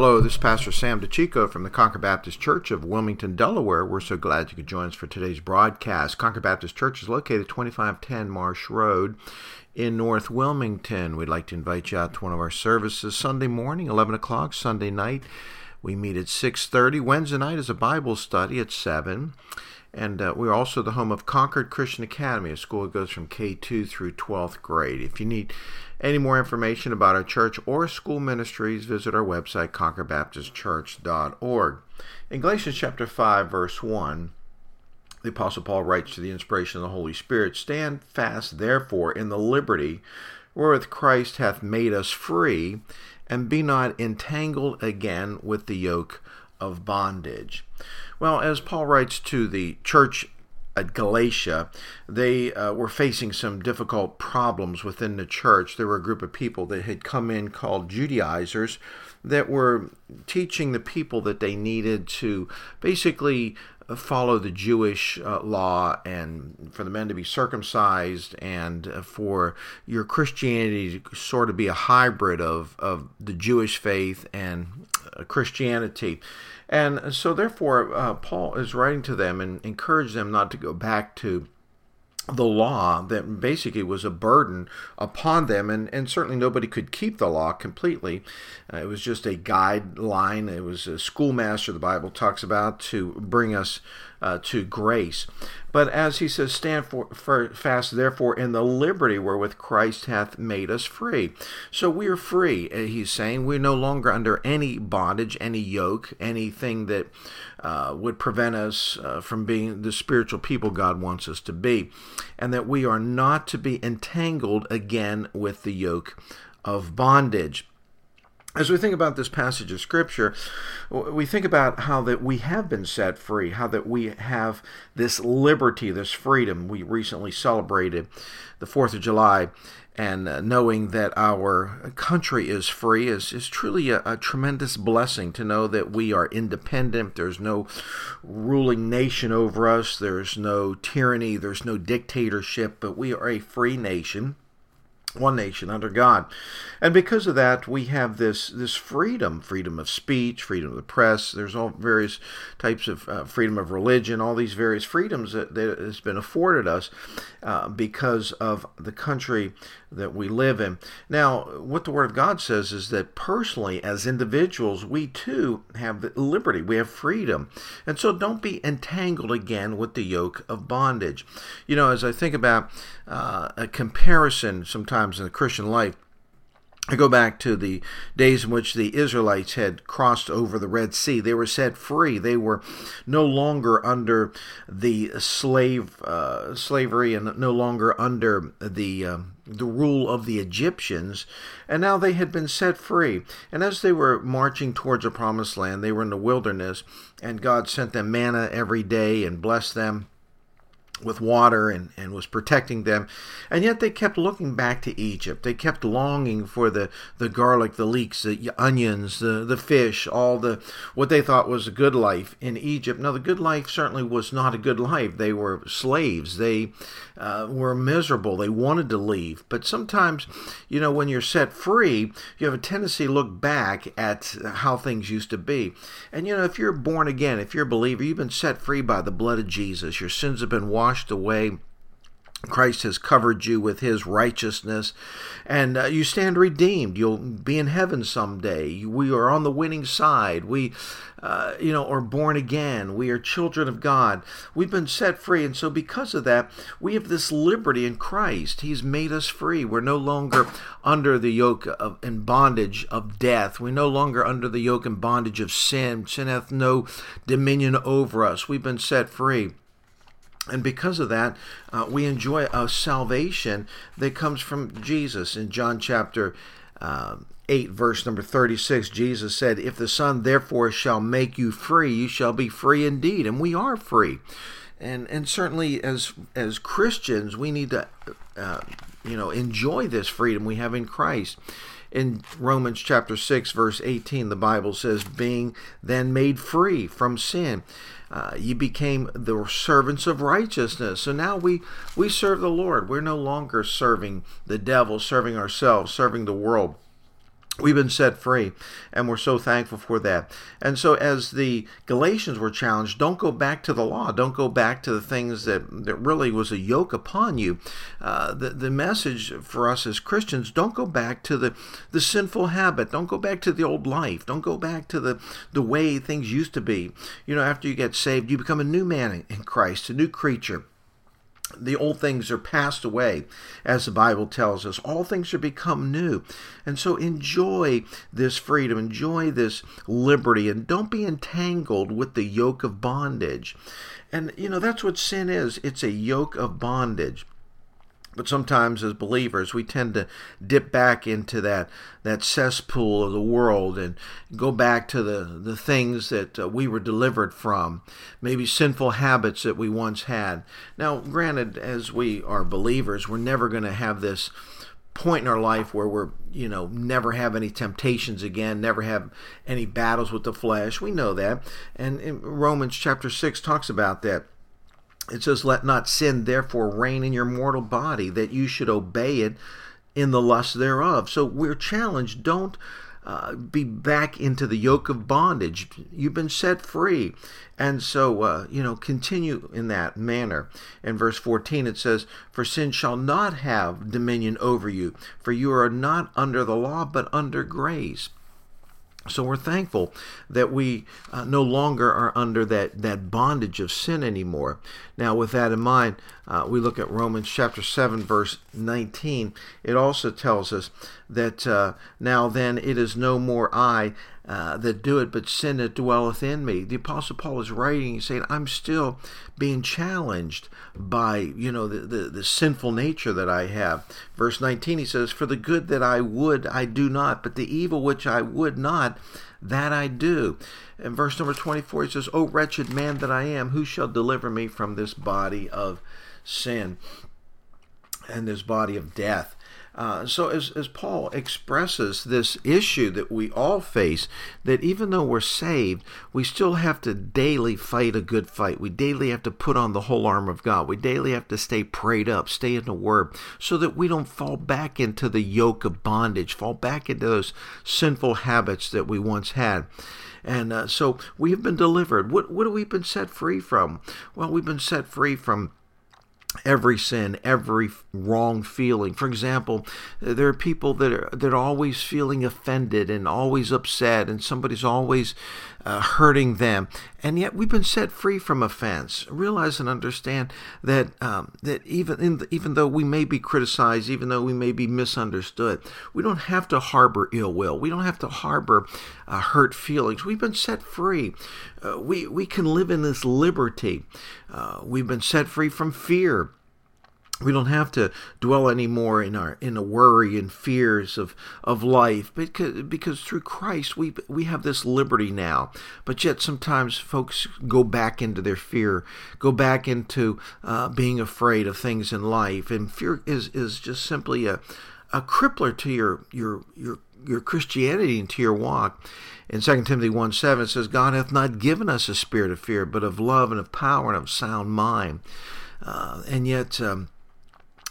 Hello, this is Pastor Sam DeChico from the Concord Baptist Church of Wilmington, Delaware. We're so glad you could join us for today's broadcast. Concord Baptist Church is located 2510 Marsh Road in North Wilmington. We'd like to invite you out to one of our services Sunday morning, 11 o'clock, Sunday night. We meet at 6.30. Wednesday night is a Bible study at 7. And uh, we're also the home of Concord Christian Academy, a school that goes from K2 through 12th grade. If you need any more information about our church or school ministries, visit our website, concordbaptistchurch.org. In Galatians chapter 5, verse 1, the Apostle Paul writes to the inspiration of the Holy Spirit Stand fast, therefore, in the liberty wherewith Christ hath made us free, and be not entangled again with the yoke of bondage. Well, as Paul writes to the church at Galatia, they uh, were facing some difficult problems within the church. There were a group of people that had come in called Judaizers that were teaching the people that they needed to basically follow the Jewish uh, law and for the men to be circumcised and uh, for your Christianity to sort of be a hybrid of, of the Jewish faith and uh, Christianity. And so, therefore, uh, Paul is writing to them and encourage them not to go back to the law that basically was a burden upon them, and, and certainly nobody could keep the law completely. Uh, it was just a guideline. It was a schoolmaster, the Bible talks about, to bring us uh, to grace. But as he says, stand for, for, fast, therefore, in the liberty wherewith Christ hath made us free. So we are free, uh, he's saying. We're no longer under any bondage, any yoke, anything that uh, would prevent us uh, from being the spiritual people God wants us to be. And that we are not to be entangled again with the yoke of bondage as we think about this passage of scripture we think about how that we have been set free how that we have this liberty this freedom. We recently celebrated the 4th of july and uh, knowing that our country is free is, is truly a, a, tremendous blessing to know that we are independent. There's no ruling nation over us, there's no tyranny, there's no dictatorship, but we are a free nation one nation under God. And because of that, we have this this freedom, freedom of speech, freedom of the press. There's all various types of uh, freedom of religion, all these various freedoms that, that has been afforded us uh, because of the country that we live in. Now, what the Word of God says is that personally, as individuals, we too have liberty, we have freedom. And so don't be entangled again with the yoke of bondage. You know, as I think about uh, a comparison sometimes in the Christian life, I go back to the days in which the Israelites had crossed over the Red Sea. They were set free. They were no longer under the slave uh, slavery and no longer under the uh, the rule of the Egyptians, and now they had been set free. And as they were marching towards a promised land, they were in the wilderness, and God sent them manna every day and blessed them with water and, and was protecting them. And yet they kept looking back to Egypt. They kept longing for the, the garlic, the leeks, the onions, the, the fish, all the what they thought was a good life in Egypt. Now the good life certainly was not a good life. They were slaves. They uh, were miserable. They wanted to leave. But sometimes, you know, when you're set free, you have a tendency to look back at how things used to be. And you know, if you're born again, if you're a believer, you've been set free by the blood of Jesus. Your sins have been washed washed away. Christ has covered you with his righteousness, and uh, you stand redeemed. You'll be in heaven someday. We are on the winning side. We, uh, you know, are born again. We are children of God. We've been set free, and so because of that, we have this liberty in Christ. He's made us free. We're no longer under the yoke of and bondage of death. We're no longer under the yoke and bondage of sin. Sin hath no dominion over us. We've been set free. And because of that, uh, we enjoy a salvation that comes from Jesus. In John chapter uh, 8, verse number 36, Jesus said, If the Son therefore shall make you free, you shall be free indeed. And we are free. And, and certainly as, as Christians, we need to uh, you know, enjoy this freedom we have in Christ. In Romans chapter 6, verse 18, the Bible says, Being then made free from sin uh, you became the servants of righteousness. So now we we serve the Lord. We're no longer serving the devil, serving ourselves, serving the world. We've been set free, and we're so thankful for that. And so, as the Galatians were challenged, don't go back to the law. Don't go back to the things that, that really was a yoke upon you. Uh, the, the message for us as Christians don't go back to the, the sinful habit. Don't go back to the old life. Don't go back to the, the way things used to be. You know, after you get saved, you become a new man in Christ, a new creature the old things are passed away, as the Bible tells us. All things are become new. And so enjoy this freedom, enjoy this liberty, and don't be entangled with the yoke of bondage. And, you know, that's what sin is it's a yoke of bondage. But sometimes, as believers, we tend to dip back into that that cesspool of the world and go back to the the things that uh, we were delivered from, maybe sinful habits that we once had. Now, granted, as we are believers, we're never going to have this point in our life where we're you know never have any temptations again never have any battles with the flesh. We know that. And romans chapter 6 talks about that it says, Let not sin therefore reign in your mortal body, that you should obey it in the lust thereof. So we're challenged. Don't uh, be back into the yoke of bondage. You've been set free. And so, uh, you know, continue in that manner. In verse 14, it says, For sin shall not have dominion over you, for you are not under the law, but under grace. So we're thankful that we uh, no longer are under that, that bondage of sin anymore. Now, with that in mind, uh, we look at Romans chapter 7, verse 19. It also tells us that uh, now then it is no more I uh, that do it, but sin that dwelleth in me. The Apostle Paul is writing, saying, I'm still being challenged by, you know, the, the, the, sinful nature that I have. Verse 19, he says, For the good that I would, I do not, but the evil which I would not, that I do. And verse number 24, he says, O wretched man that I am, who shall deliver me from this body of sin and this body of death? Uh, so as, as Paul expresses this issue that we all face, that even though we're saved, we still have to daily fight a good fight. We daily have to put on the whole armor of God. We daily have to stay prayed up, stay in the Word, so that we don't fall back into the yoke of bondage, fall back into those sinful habits that we once had. And uh, so we have been delivered. What, what have we been set free from? Well, we've been set free from every sin, every wrong feeling. For example, there are people that are that are always feeling offended and always upset, and somebody's always uh, hurting them, and yet we've been set free from offense. Realize and understand that um, that even the, even though we may be criticized, even though we may be misunderstood, we don't have to harbor ill will. We don't have to harbor uh, hurt feelings. We've been set free. Uh, we we can live in this liberty. Uh, we've been set free from fear we don't have to dwell anymore in our in the worry and fears of of life because because through Christ we we have this liberty now but yet sometimes folks go back into their fear go back into uh, being afraid of things in life and fear is is just simply a a crippler to your your your your Christianity into your walk in 2 Timothy 1 7 it says God hath not given us a spirit of fear but of love and of power and of sound mind. Uh, and yet um,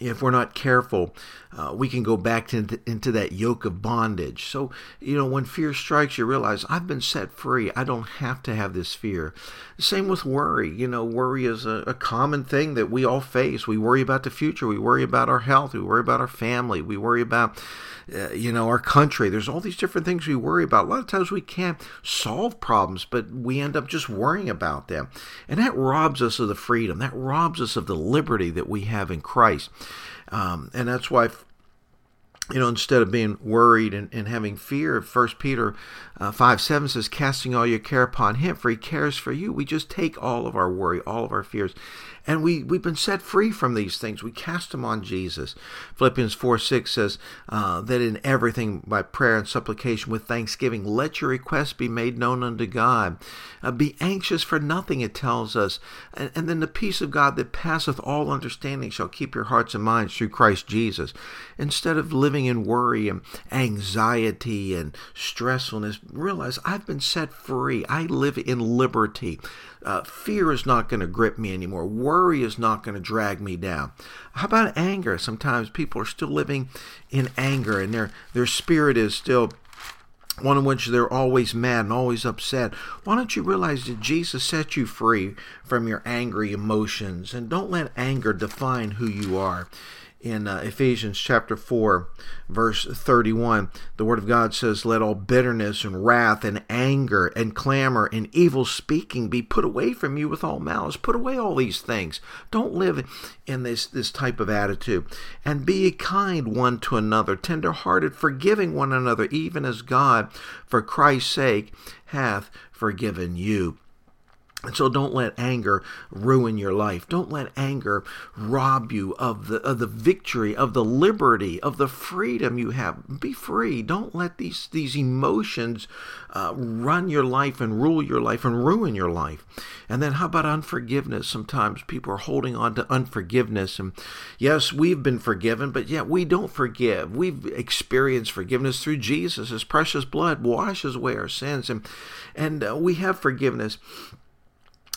if we're not careful, uh, we can go back into, into that yoke of bondage. So, you know, when fear strikes, you realize I've been set free. I don't have to have this fear. Same with worry. You know, worry is a, a common thing that we all face. We worry about the future. We worry about our health. We worry about our family. We worry about, uh, you know, our country. There's all these different things we worry about. A lot of times we can't solve problems, but we end up just worrying about them. And that robs us of the freedom. That robs us of the liberty that we have in Christ. Um, and that's why you know, instead of being worried and, and having fear, First Peter uh, 5 7 says, Casting all your care upon Him, for He cares for you. We just take all of our worry, all of our fears, and we, we've been set free from these things. We cast them on Jesus. Philippians 4 6 says, uh, That in everything by prayer and supplication with thanksgiving, let your requests be made known unto God. Uh, be anxious for nothing, it tells us. And, and then the peace of God that passeth all understanding shall keep your hearts and minds through Christ Jesus. Instead of living in worry and anxiety and stressfulness, realize I've been set free. I live in liberty. Uh, fear is not going to grip me anymore. Worry is not going to drag me down. How about anger? Sometimes people are still living in anger and their, their spirit is still one in which they're always mad and always upset. Why don't you realize that Jesus set you free from your angry emotions and don't let anger define who you are? In uh, Ephesians chapter 4, verse 31, the Word of God says, Let all bitterness and wrath and anger and clamor and evil speaking be put away from you with all malice. Put away all these things. Don't live in this, this type of attitude. And be kind one to another, tender hearted, forgiving one another, even as God, for Christ's sake, hath forgiven you. And so don't let anger ruin your life. Don't let anger rob you of the of the victory, of the liberty, of the freedom you have. Be free. Don't let these these emotions uh, run your life and rule your life and ruin your life. And then how about unforgiveness? Sometimes people are holding on to unforgiveness. And yes, we've been forgiven, but yet we don't forgive. We've experienced forgiveness through Jesus. His precious blood washes away our sins. And, and uh, we have forgiveness.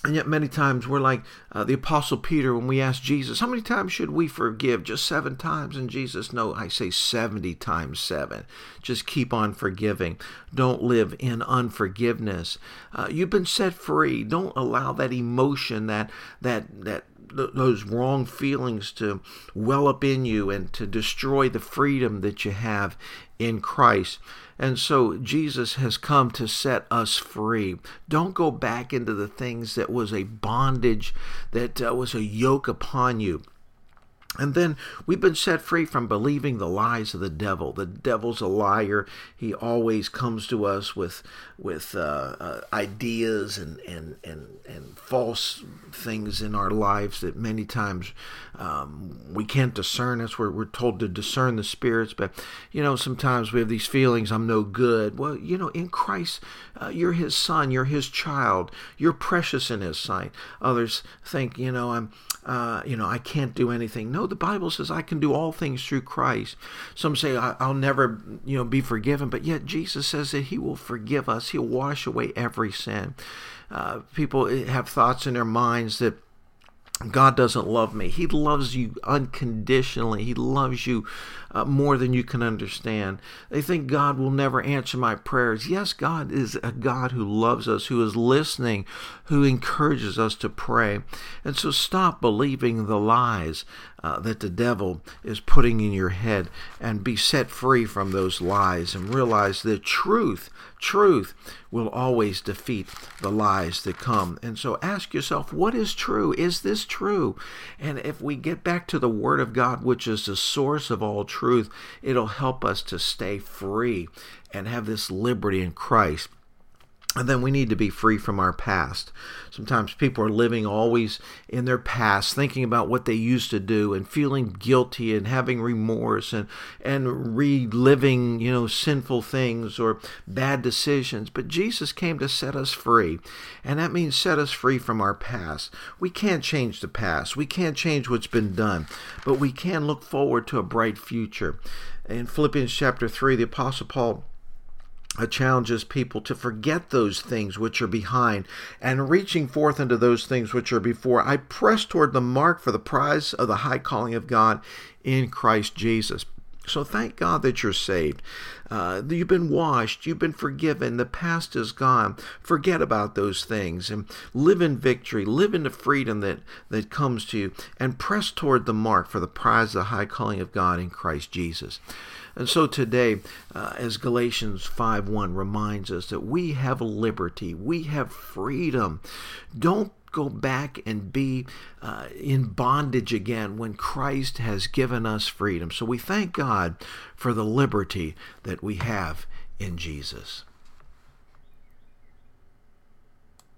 And yet, many times we're like uh, the Apostle Peter when we ask Jesus, How many times should we forgive? Just seven times? And Jesus, No, I say 70 times seven. Just keep on forgiving. Don't live in unforgiveness. Uh, you've been set free. Don't allow that emotion, that, that, that those wrong feelings to well up in you and to destroy the freedom that you have in Christ. And so Jesus has come to set us free. Don't go back into the things that was a bondage, that uh, was a yoke upon you. And then we've been set free from believing the lies of the devil. The devil's a liar. He always comes to us with with uh, uh, ideas and, and and and false things in our lives that many times um, we can't discern. That's where we're told to discern the spirits. But you know, sometimes we have these feelings. I'm no good. Well, you know, in Christ, uh, you're His son. You're His child. You're precious in His sight. Others think, you know, I'm uh, you know, I can't do anything. No, the Bible says I can do all things through Christ. Some say I'll never, you know, be forgiven, but yet Jesus says that He will forgive us. He'll wash away every sin. Uh, people have thoughts in their minds that God doesn't love me. He loves you unconditionally. He loves you uh, more than you can understand. They think God will never answer my prayers. Yes, God is a God who loves us, who is listening, who encourages us to pray. And so stop believing the lies uh, that the devil is putting in your head and be set free from those lies and realize that truth, truth will always defeat the lies that come. And so ask yourself, what is true? Is this true? And if we get back to the Word of God, which is the source of all truth, it'll help us to stay free and have this liberty in Christ. And then we need to be free from our past. Sometimes people are living always in their past, thinking about what they used to do and feeling guilty and having remorse and, and reliving, you know, sinful things or bad decisions. But Jesus came to set us free. And that means set us free from our past. We can't change the past. We can't change what's been done, but we can look forward to a bright future. In Philippians chapter 3, the Apostle Paul challenges people to forget those things which are behind and reaching forth into those things which are before. I press toward the mark for the prize of the high calling of God in Christ Jesus. So thank God that you're saved. Uh, you've been washed. You've been forgiven. The past is gone. Forget about those things and live in victory. Live in the freedom that, that comes to you and press toward the mark for the prize of the high calling of God in Christ Jesus. And so today, uh, as Galatians 5:1 reminds us that we have liberty, we have freedom. Don't go back and be uh, in bondage again when Christ has given us freedom. So we thank God for the liberty that we have in Jesus.